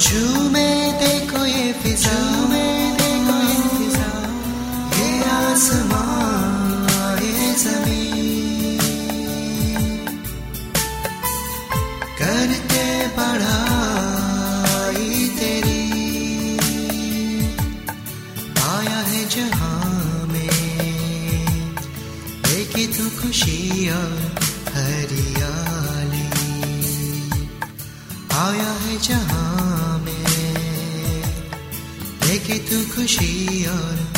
झूमे देखो ये फिजा में देखो ये फिजा ये ये ज़मीन। बढ़ाई तेरी। आया है जहाँ में लेके तू खुशी और हरियाली। आया है जहाँ लेके तू खुशी और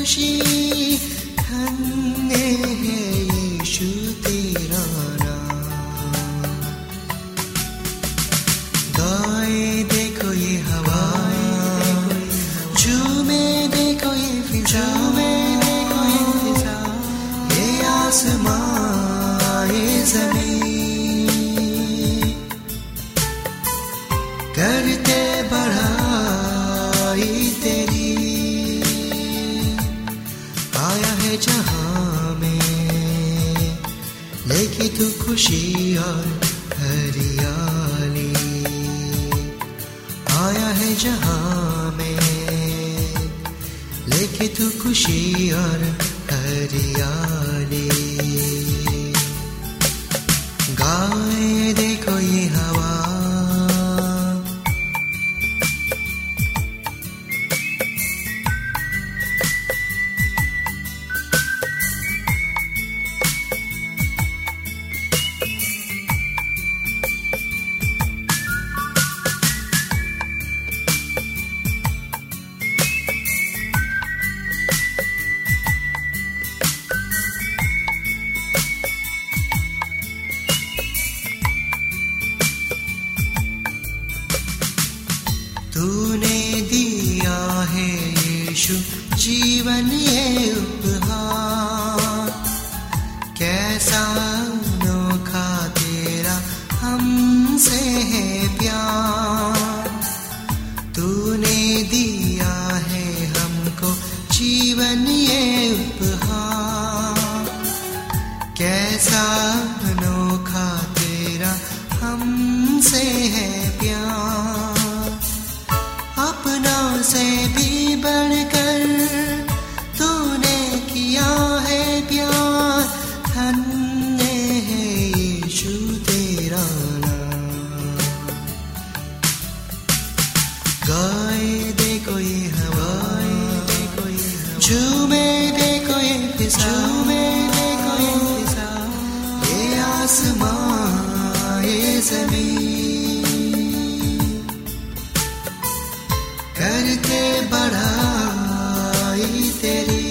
है खुशी तू खुशी और हरियाली। आया है जहाँ में लेके तू खुशी और हरियाली। कैसा अनोखा तेरा हमसे है प्यार। अपना से भी बढ़कर तूने किया है प्यार। धन्य है यीशु तेरा नाम। गाए दे कोई हवाए दे कोई झूमे दे कोई फिजा बढ़ाई तेरी।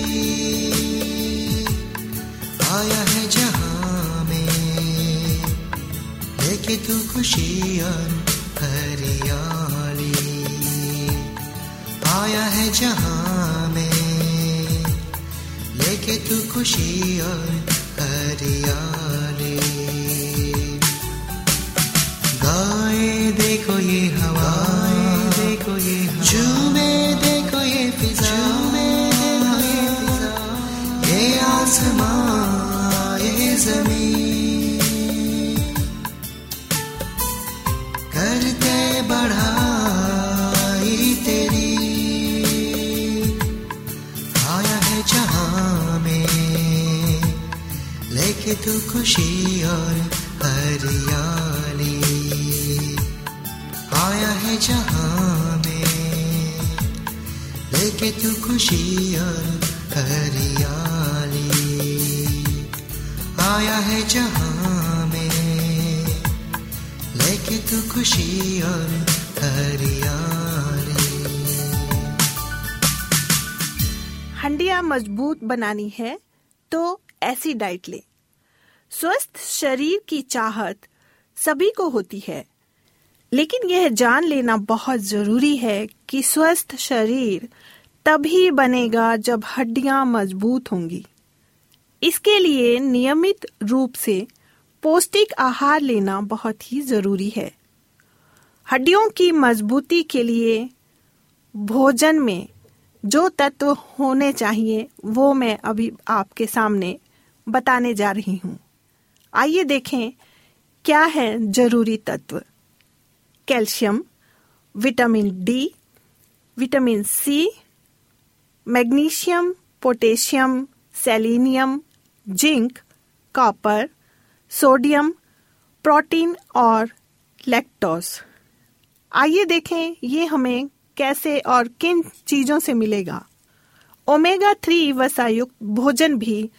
आया है जहाँ में, लेके तू खुशी और हरियाली। आया है जहाँ में, लेके तू खुशी और हरियाली। गाए देखो ये हवाए ज़मीन करते बढ़ाई तेरी। आया है जहाँ में, लेके तू खुशी और हरियाली। आया है जहाँ में, लेके तू खुशी और आया है जहाँ में। लेके तू खुशी और हरियाली। हंडिया मज़बूत बनानी है तो ऐसी डाइट ले। स्वस्थ शरीर की चाहत सभी को होती है। लेकिन यह जान लेना बहुत ज़रूरी है कि स्वस्थ शरीर तभी बनेगा जब हड्डियाँ मज़बूत होंगी। इसके लिए नियमित रूप से पौष्टिक आहार लेना बहुत ही ज़रूरी है। हड्डियों की मजबूती के लिए भोजन में जो तत्व होने चाहिए, वो मैं अभी आपके सामने बताने जा रही हूँ। आइए देखें क्या है ज़रूरी तत्व। Calcium, vitamin D, vitamin C, magnesium, potassium, selenium zinc, copper, sodium, protein और लैक्टोज। आइए देखें ये हमें कैसे और किन चीज़ों से मिलेगा। ओमेगा थ्री वसायुक्त भोजन भी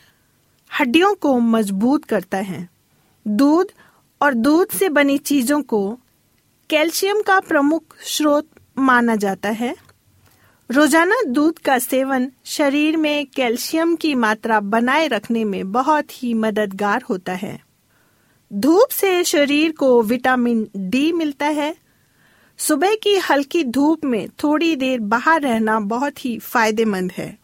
हड्डियों को मज़बूत करता है। दूध और दूध से बनी चीज़ों को कैल्शियम का प्रमुख स्रोत माना जाता है। रोज़ाना दूध का सेवन शरीर में कैल्शियम की मात्रा बनाए रखने में बहुत ही मददगार होता है। धूप से शरीर को विटामिन डी मिलता है। सुबह की हल्की धूप में थोड़ी देर बाहर रहना बहुत ही फ़ायदेमंद है।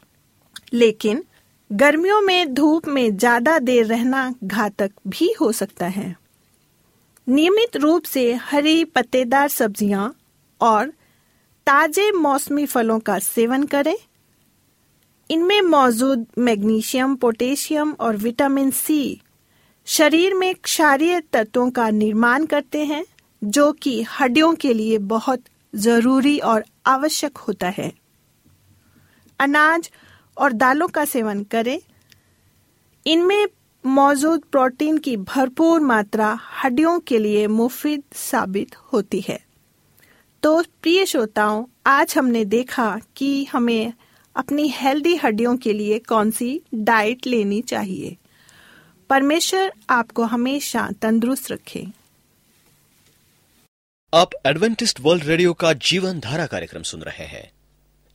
लेकिन गर्मियों में धूप में ज़्यादा देर रहना घातक भी हो सकता है। नियमित रूप से हरी पत्तेदार सब्ज़ियाँ और ताजे मौसमी फलों का सेवन करें। इनमें मौजूद मैग्नीशियम, पोटेशियम और विटामिन सी शरीर में क्षारीय तत्वों का निर्माण करते हैं, जो कि हड्डियों के लिए बहुत ज़रूरी और आवश्यक होता है। अनाज और दालों का सेवन करें। इनमें मौजूद प्रोटीन की भरपूर मात्रा हड्डियों के लिए मुफीद साबित होती है। तो प्रिय श्रोताओं आज हमने देखा कि हमें अपनी हेल्दी हड्डियों के लिए कौन सी डाइट लेनी चाहिए। परमेश्वर आपको हमेशा तंदुरुस्त रखे। आप एडवेंटिस्ट वर्ल्ड रेडियो का जीवन धारा कार्यक्रम सुन रहे हैं।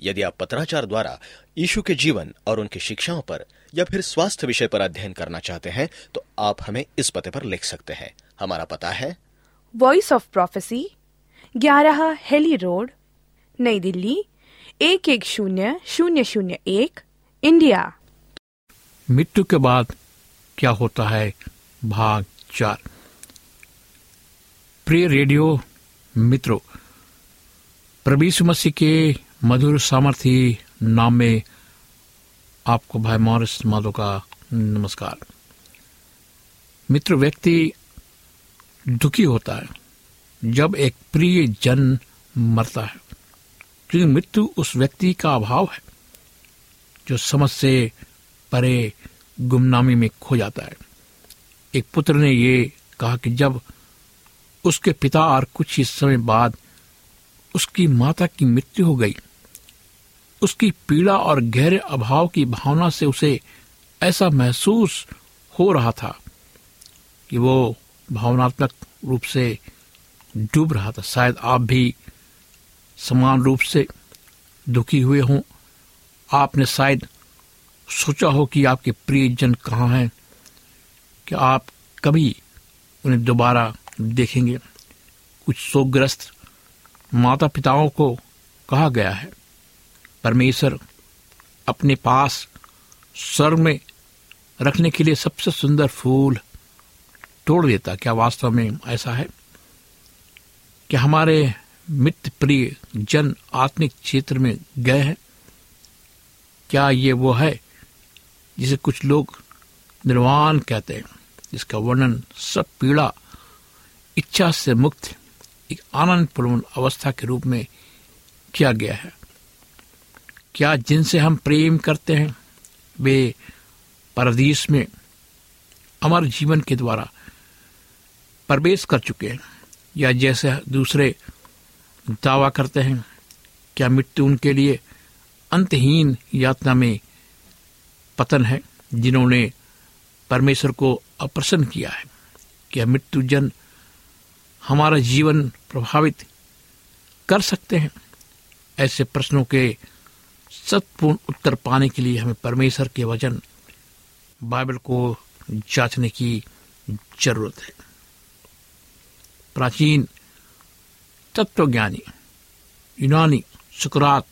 यदि आप पत्राचार द्वारा यीशु के जीवन और उनकी शिक्षाओं पर या फिर स्वास्थ्य विषय पर अध्ययन करना चाहते हैं तो आप हमें इस पते पर लिख सकते हैं। हमारा पता है वॉइस ऑफ़ प्रोफेसी ग्यारह हेली रोड, नई दिल्ली, एक एक शून्य शून्य शून्य एक, इंडिया। मृत्यु के बाद क्या होता है? भाग चार। प्रिय रेडियो मित्रों प्रभु मसीह के मधुर सामर्थी नाम में आपको भाई मॉरिस माधो का नमस्कार। मित्र, व्यक्ति दुखी होता है। जब एक प्रिय जन मरता है क्योंकि मृत्यु उस व्यक्ति का अभाव है, जो समझ से परे गुमनामी में खो जाता है। एक पुत्र ने ये कहा कि जब उसके पिता और कुछ ही समय बाद उसकी माता की मृत्यु हो गई, उसकी पीड़ा और गहरे अभाव की भावना से उसे ऐसा महसूस हो रहा था कि वो भावनात्मक रूप से डूब रहा था। शायद आप भी समान रूप से दुखी हुए हों। आपने शायद सोचा हो कि आपके प्रियजन कहाँ हैं, कि आप कभी उन्हें दोबारा देखेंगे। कुछ शोकग्रस्त माता पिताओं को कहा गया है, परमेश्वर अपने पास स्वर्ग में रखने के लिए सबसे सुंदर फूल तोड़ देता। क्या वास्तव में ऐसा है? कि हमारे मित्र प्रिय जन आत्मिक क्षेत्र में गए हैं। क्या ये वो है जिसे कुछ लोग निर्वाण कहते हैं, जिसका वर्णन सब पीड़ा, इच्छा से मुक्त, एक आनंदपूर्ण अवस्था के रूप में किया गया है? क्या जिनसे हम प्रेम करते हैं, वे परदेश में अमर जीवन के द्वारा प्रवेश कर चुके हैं? या जैसे दूसरे दावा करते हैं, क्या मृत्यु उनके लिए अंतहीन यातना में पतन है, जिन्होंने परमेश्वर को अप्रसन्न किया है? क्या मृत्यु जन हमारा जीवन प्रभावित कर सकते हैं? ऐसे प्रश्नों के सत्पूर्ण उत्तर पाने के लिए हमें परमेश्वर के वचन बाइबल को जांचने की ज़रूरत है। प्राचीन तत्वज्ञानी, यूनानी सुकरात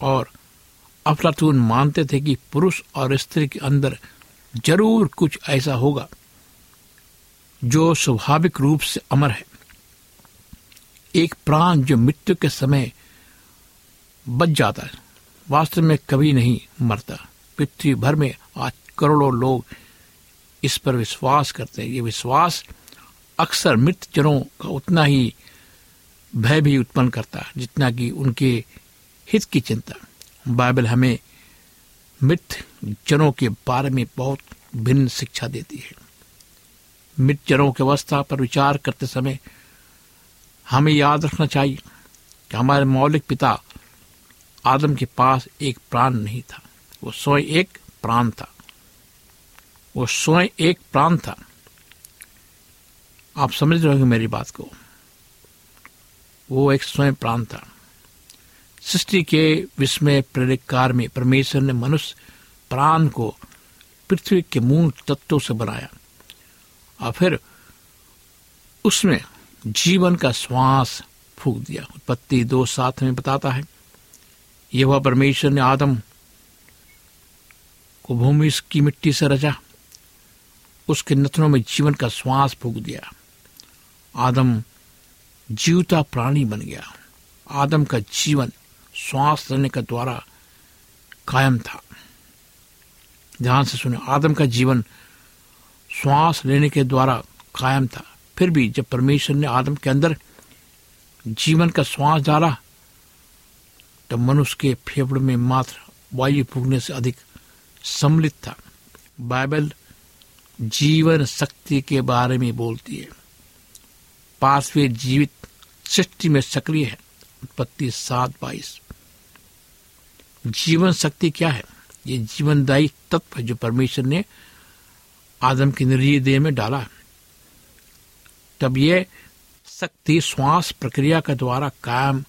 और अफलातून मानते थे कि पुरुष और स्त्री के अंदर ज़रूर कुछ ऐसा होगा जो स्वाभाविक रूप से अमर है। एक प्राण जो मृत्यु के समय बच जाता है, वास्तव में कभी नहीं मरता। पृथ्वी भर में आज करोड़ों लोग इस पर विश्वास करते हैं। ये विश्वास अक्सर मृत जनों का उतना ही भय भी उत्पन्न करता जितना कि उनके हित की चिंता। बाइबल हमें मृत जनों के बारे में बहुत भिन्न शिक्षा देती है। मृत जनों की अवस्था पर विचार करते समय हमें याद रखना चाहिए कि हमारे मौलिक पिता आदम के पास एक प्राण नहीं था, वो स्वयं एक प्राण था। वो स्वयं एक प्राण था। आप समझ रहे होंगे मेरी बात को? वो एक स्वयं प्राण था। सृष्टि के विस्मय प्रेरक कार में परमेश्वर ने मनुष्य प्राण को पृथ्वी के मूल तत्वों से बनाया और फिर उसमें जीवन का श्वास फूक दिया। उत्पत्ति दो साथ में बताता है, यह वह परमेश्वर ने आदम को भूमि की मिट्टी से रचा। उसके नथनों में जीवन का श्वास फूक दिया। आदम जीवता प्राणी बन गया। आदम का जीवन श्वास लेने का द्वारा कायम था। ध्यान से सुने, आदम का जीवन श्वास लेने के द्वारा कायम था। फिर भी जब परमेश्वर ने आदम के अंदर जीवन का श्वास डाला, तब मनुष्य के फेफड़े में मात्र वायु फूकने से अधिक सम्मिलित था। बाइबल जीवन शक्ति के बारे में बोलती है। पांचवे जीवित सृष्टि में सक्रिय है। उत्पत्ति सात बाईस। जीवन शक्ति क्या है? ये जीवनदायी तत्व है जो परमेश्वर ने आदम की निर्जीव देह में डाला तब ये शक्ति श्वास प्रक्रिया के द्वारा कायम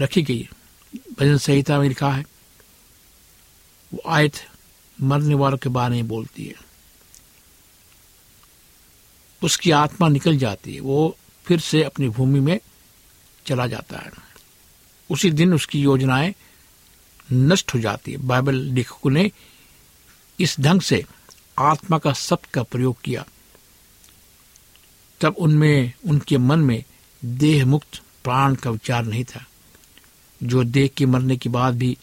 रखी गई भजन संहिता में लिखा है, वो आयत मरने वालों के बारे में बोलती है। उसकी आत्मा निकल जाती है, वो फिर से अपनी भूमि में चला जाता है। उसी दिन उसकी योजनाएँ नष्ट हो जाती है। बाइबल लेखकों ने इस ढंग से आत्मा का शब्द का प्रयोग किया। तब उनमें, उनके मन में देह मुक्त प्राण का विचार नहीं था, जो देह के मरने के बाद भी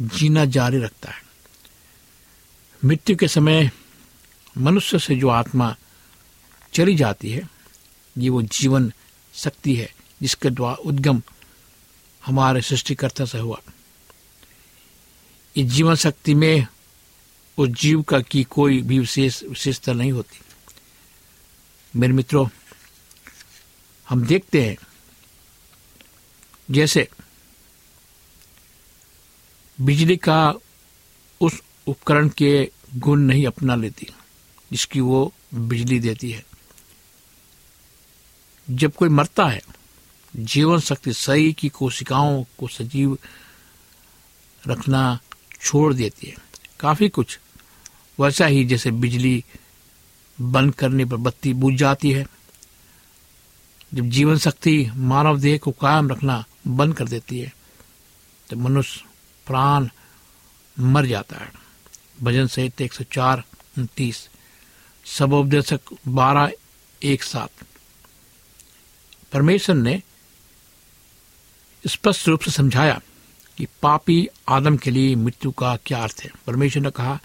जीना जारी रखता है। मृत्यु के समय मनुष्य से जो आत्मा चली जाती है, ये वो जीवन शक्ति है जिसके द्वारा उद्गम हमारे सृष्टिकर्ता से हुआ। इस जीवन शक्ति में उस जीव का की कोई भी विशेष, विशेषता नहीं होती। मेरे मित्रों, हम देखते हैं, जैसे बिजली का उस उपकरण के गुण नहीं अपना लेती, जिसकी वो बिजली देती है। जब कोई मरता है, जीवन शक्ति सही की कोशिकाओं को सजीव रखना छोड़ देती है। काफ़ी कुछ वैसा ही जैसे बिजली बंद करने पर बत्ती बुझ जाती है। जब जीवन शक्ति मानव देह को कायम रखना बंद कर देती है तो मनुष्य, प्राण मर जाता है। भजन सहित एक सौ चार, उनतीस। सबोपदेशक बारह एक सात। परमेश्वर ने स्पष्ट रूप से समझाया कि पापी आदम के लिए मृत्यु का क्या अर्थ है। परमेश्वर ने कहा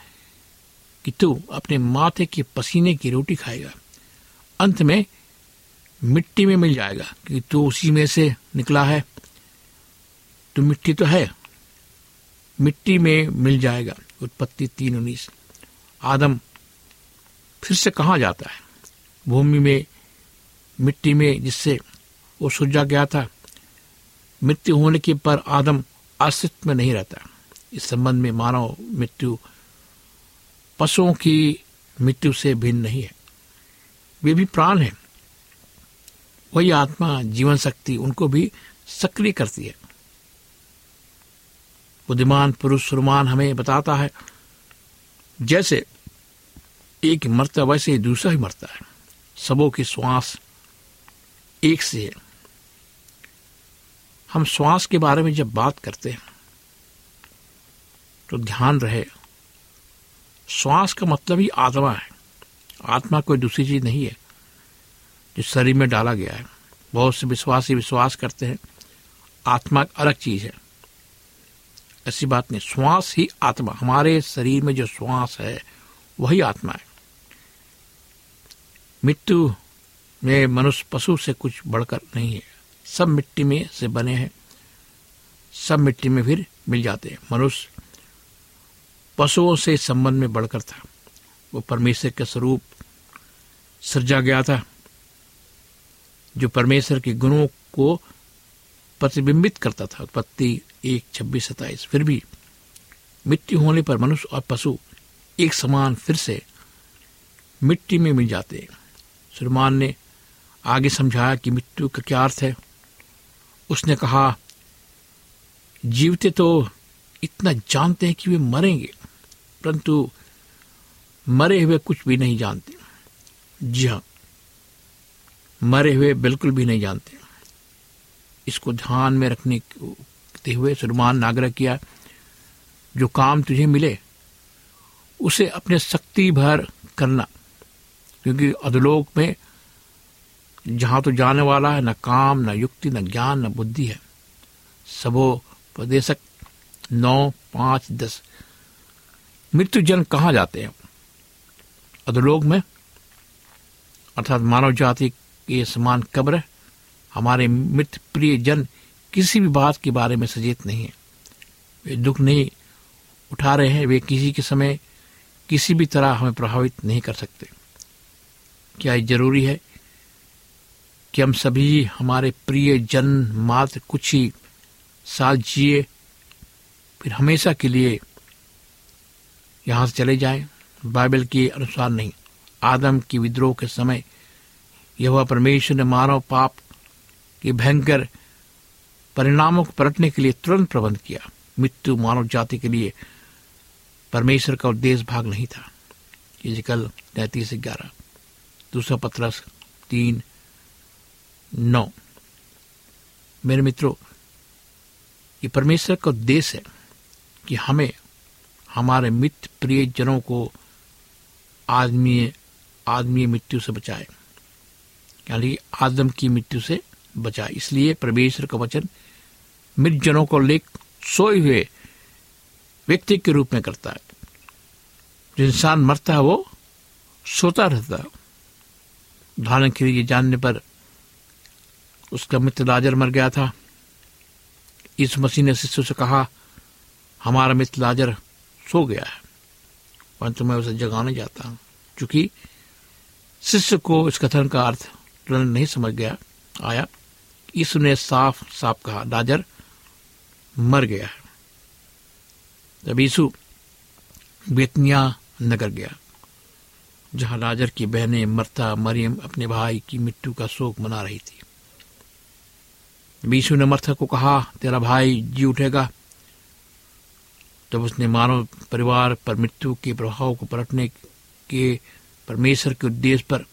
कि तू अपने माथे के पसीने की रोटी खाएगा। अंत में मिट्टी में मिल जाएगा, क्योंकि तू उसी में से निकला है। तो मिट्टी तो है, मिट्टी में मिल जाएगा। उत्पत्ति तीन उन्नीस। आदम फिर से कहा जाता है? भूमि में, मिट्टी में, जिससे वो सुझा गया था। मृत्यु होने के पर आदम अस्तित्व में नहीं रहता। इस संबंध में मानव मृत्यु पशुओं की मृत्यु से भिन्न नहीं है। वे भी प्राण है। वही आत्मा, जीवन शक्ति उनको भी सक्रिय करती है। बुद्धिमान पुरुष सुरमान हमें बताता है, जैसे एक मरता वैसे ही दूसरा ही मरता है। सबों की श्वास एक से है हम श्वास के बारे में जब बात करते हैं तो ध्यान रहे। श्वास का मतलब ही आत्मा है। आत्मा कोई दूसरी चीज़ नहीं है, जो शरीर में डाला गया है। बहुत से विश्वासी विश्वास करते हैं, आत्मा एक अलग चीज़ है। ऐसी बात नहीं, श्वास ही आत्मा, हमारे शरीर में जो श्वास है, वही आत्मा है। मृत्यु में मनुष्य पशु से कुछ बढ़कर नहीं है। सब मिट्टी में से बने हैं। सब मिट्टी में फिर मिल जाते हैं। मनुष्य पशुओं से संबंध में बढ़कर था। वो परमेश्वर के स्वरूप सृजा गया था, जो परमेश्वर के गुणों को प्रतिबिंबित करता था। उत्पत्ति एक, छब्बीस सताइस फिर भी मृत्यु होने पर मनुष्य और पशु एक समान फिर से मिट्टी में मिल जाते हैं। सुरमान ने आगे समझाया कि मृत्यु का क्या अर्थ है? उसने कहा, जीवते तो इतना जानते हैं कि वे मरेंगे, परंतु मरे हुए कुछ भी नहीं जानते। जी हाँ मरे हुए बिल्कुल भी नहीं जानते। इसको ध्यान में रखने हुए सुरमान ने आग्रह किया, जो काम तुझे मिले, उसे अपने शक्ति भर करना, क्योंकि अधलोक में जहाँ तो जाने वाला है, न काम, न युक्ति, न ज्ञान, न बुद्धि है। सबो प्रदेशक नौ, पाँच, दस। मृत्यु जन कहा जाते हैं? अधलोक में? अर्थात मानव जाति के समान कब्र हमारे मित्र प्रिय जन किसी भी बात के बारे में सचेत नहीं है। वे दुख नहीं उठा रहे हैं। वे किसी के समय किसी भी तरह हमें प्रभावित नहीं कर सकते। क्या ये ज़रूरी है कि हम सभी हमारे प्रिय जन मात्र कुछ ही साल जिए, फिर हमेशा के लिए यहाँ से चले जाएँ। बाइबल के अनुसार नहीं। आदम की विद्रोह के समय यह परमेश्वर ने मानव पाप के भयंकर परिणामों को पलटने के लिए तुरंत प्रबंध किया। मृत्यु मानव जाति के लिए परमेश्वर का उद्देश्य भाग नहीं था। ये कल तैतीस ग्यारह। दूसरा पत्रस तीन नौ मेरे मित्रों, ये परमेश्वर का उद्देश्य है कि हमें हमारे मित्र प्रिय जनों को आदमी आदमी मृत्यु से बचाए। यानी आदम की मृत्यु से बचाए। इसलिए परमेश्वर का वचन मृत जनों को लेख सोए हुए व्यक्ति के रूप में करता है। जो इंसान मरता है, वो सोता रहता है। उदाहरण के लिए जानने पर उसका मित्र लाजर मर गया था। इस मसीह ने शिष्य से कहा, हमारा मित्र लाजर सो गया है, परंतु मैं उसे जगाने जाता हूँ, क्योंकि शिष्य को इस कथन का अर्थ तुरंत नहीं समझ गया, आया। यीशु ने साफ़ साफ़ कहा लाजर मर गया है। जब यीशु बेतनिया नगर गया, जहाँ लाजर की बहनें मरता, मरियम अपने भाई की मृत्यु का शोक मना रही थी। यीशु ने मर्था को कहा, तेरा भाई जी उठेगा। जब उसने मानव परिवार पर मृत्यु के प्रभाव को पलटने के परमेश्वर के उद्देश्य पर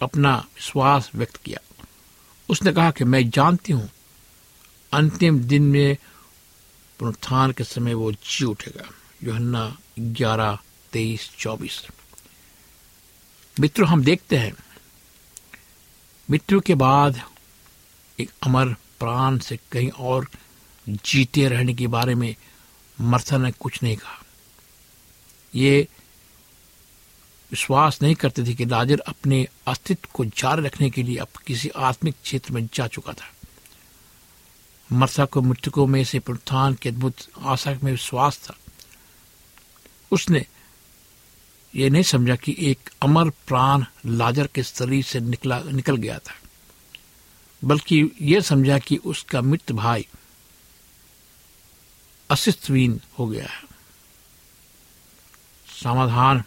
अपना विश्वास व्यक्त किया। उसने कहा कि मैं जानती हूँ, अंतिम दिन में पुनरुत्थान के समय वो जी उठेगा। योहन्ना ग्यारह, तेईस, चौबीस। मित्रों, हम देखते हैं, मृत्यु के बाद एक अमर प्राण से कहीं और जीते रहने के बारे में मर्था ने कुछ नहीं कहा। ये विश्वास नहीं करते थे कि लाजर अपने अस्तित्व को जारी रखने के लिए अब किसी आत्मिक क्षेत्र में जा चुका था। मर्था को मृतकों में से पुनरुत्थान के अद्भुत आशा में विश्वास था। उसने ये नहीं समझा कि एक अमर प्राण लाजर के शरीर से निकला निकल गया था। बल्कि यह समझा कि उसका मृत भाई अस्तित्वहीन हो गया है। समाधान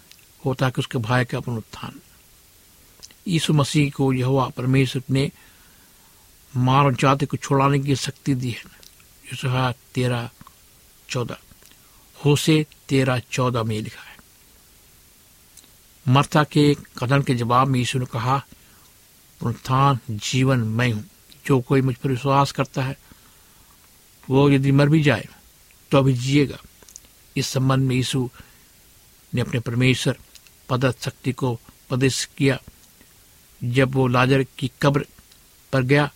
होता कि उसके भाई का पुनरुत्थान यीशु मसीह को यह परमेश्वर ने मानव जाति को छुड़ाने की शक्ति दी है। तेरह चौदह होसे तेरह चौदह में लिखा है। मर्था के कथन के जवाब में यीशु ने कहा पुनरुत्थान जीवन मैं हूँ। जो कोई मुझ पर विश्वास करता है, वो यदि मर भी जाए तो अभी जिएगा। इस संबंध में यीशु ने अपने परमेश्वर पदस्थ शक्ति को प्रदर्शित किया। जब वो लाजर की कब्र पर गया,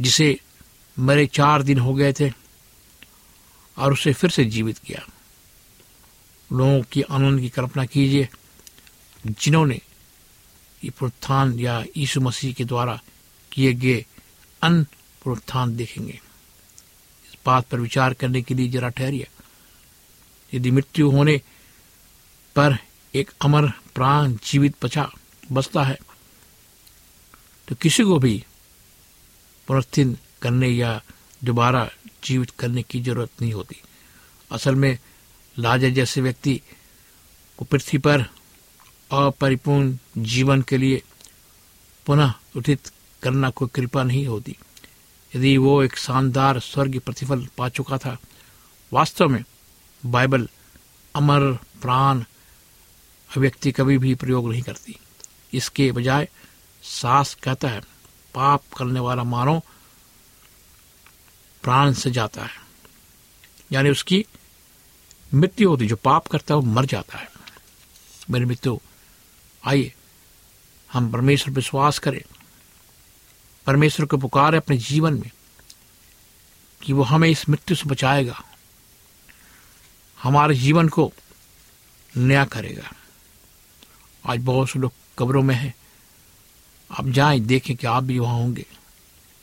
जिसे मरे चार दिन हो गए थे, और उसे फिर से जीवित किया। लोगों की आनंद की कल्पना कीजिए, जिन्होंने पुनरुत्थान या यीशु मसीह के द्वारा किए गए अन पुनरुत्थान देखेंगे। इस बात पर विचार करने के लिए जरा ठहरिए। यदि मृत्यु होने पर एक अमर प्राण जीवित बचा बचता है तो किसी को भी पुनर्थिन करने या दोबारा जीवित करने की ज़रूरत नहीं होती। असल में लाजर जैसे व्यक्ति को पृथ्वी पर अपरिपूर्ण जीवन के लिए पुनः उठित करना कोई कृपा नहीं होती। यदि वो एक शानदार स्वर्ग प्रतिफल पा चुका था, वास्तव में बाइबल अमर प्राण अभिव्यक्ति कभी भी प्रयोग नहीं करती। इसके बजाय सास कहता है, पाप करने वाला मानो प्राण से जाता है। यानी उसकी मृत्यु होती, जो पाप करता है, वो मर जाता है। मेरे मित्रों आइए, हम परमेश्वर विश्वास करें। परमेश्वर को पुकार अपने जीवन में कि वो हमें इस मृत्यु से बचाएगा। हमारे जीवन को नया करेगा। आज बहुत से लोग कब्रों में हैं। आप जाएँ, देखें कि आप भी वहाँ होंगे।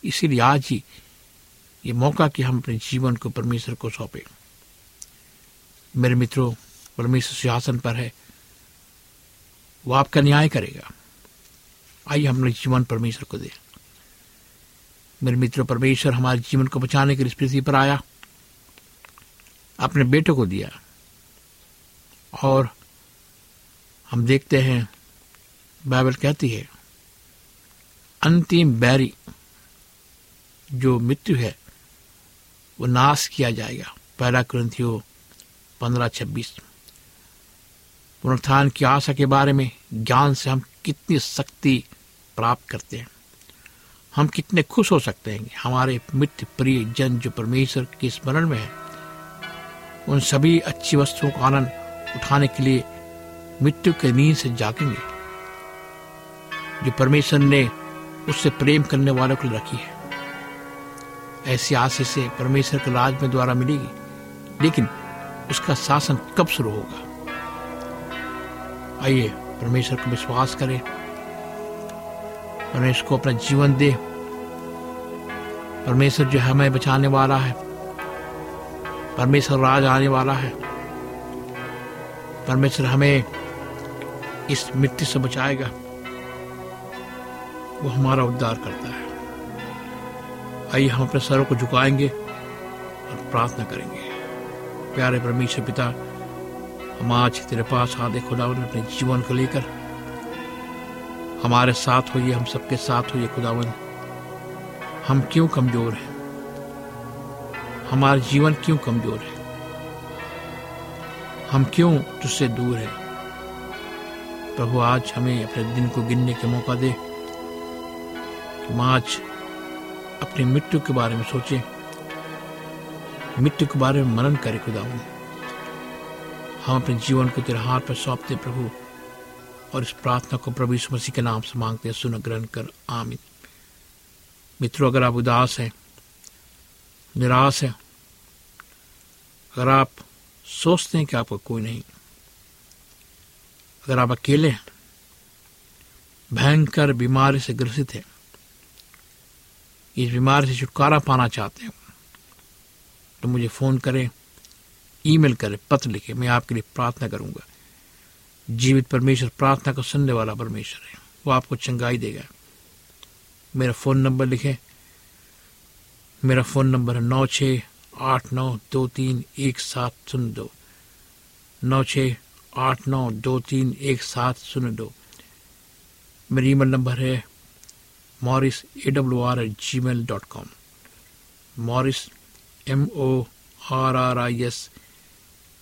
इसीलिए आज ही ये मौका कि हम अपने जीवन को परमेश्वर को सौंपे। मेरे मित्रों, परमेश्वर सिंहासन पर है। वो आपका न्याय करेगा। आइए हम जीवन परमेश्वर को दे मेरे मित्र, परमेश्वर हमारे जीवन को बचाने के लिए पृथ्वी पर आया। अपने बेटे को दिया। और हम देखते हैं, बाइबल कहती है, अंतिम बैरी जो मृत्यु है, वो नाश किया जाएगा। पहला ग्रंथियो पंद्रह छब्बीस। पुनरुत्थान की आशा के बारे में ज्ञान से हम कितनी शक्ति प्राप्त करते हैं। हम कितने खुश हो सकते हैं हमारे मित्र, प्रिय जन जो परमेश्वर के स्मरण में है, उन सभी अच्छी वस्तुओं का आनंद उठाने के लिए मृत्यु के नींद से जागेंगे। जो परमेश्वर ने उससे प्रेम करने वालों को रखी है। ऐसी आशीष से परमेश्वर के राज में द्वारा मिलेगी, लेकिन उसका शासन कब शुरू होगा? आइए, परमेश्वर को विश्वास करें। परमेश्वर को अपना जीवन दे। परमेश्वर जो हमें बचाने वाला है। परमेश्वर राज आने वाला है। परमेश्वर हमें इस मिट्टी से बचाएगा। वो हमारा उद्धार करता है। आइए, हम अपने सरों को झुकाएँगे और प्रार्थना करेंगे। प्यारे परमेश्वर पिता हम आज तेरे पास आधे खुदा अपने जीवन को लेकर। हमारे साथ होइए, हम सबके साथ होइए खुदावन। हम क्यों कमज़ोर हैं? हमारा जीवन क्यों कमज़ोर है? हम क्यों तुझसे दूर है? प्रभु, आज हमें अपने दिन को गिनने के मौका दे। हम आज अपनी मृत्यु के बारे में सोचें। मृत्यु के बारे में मनन करें खुदावन। हम अपने जीवन को तेरे हाथ पर सौंपते प्रभु। और इस प्रार्थना को प्रभु यीशु मसीह के नाम से मांगते हैं सुन ग्रहण कर। आमीन। मित्रों, अगर आप उदास हैं, निराश हैं, अगर आप सोचते हैं कि आपका कोई नहीं, अगर आप अकेले हैं, भयंकर बीमारी से ग्रसित हैं, इस बीमारी से छुटकारा पाना चाहते हैं तो मुझे फ़ोन करें। ईमेल करें, पत्र लिखें, मैं आपके लिए प्रार्थना करूँगा। जीवित परमेश्वर, प्रार्थना को सुनने वाला परमेश्वर है। वो आपको चंगाई देगा। मेरा फ़ोन नंबर लिखें। मेरा फ़ोन नंबर है नौ छ आठ नौ दो तीन एक सात शून्य दो। नौ छ आठ नौ दो तीन एक सात शून्य दो। मेरा ईमेल नंबर है Morris A W R at Gmail dot com. Morris M O R R I S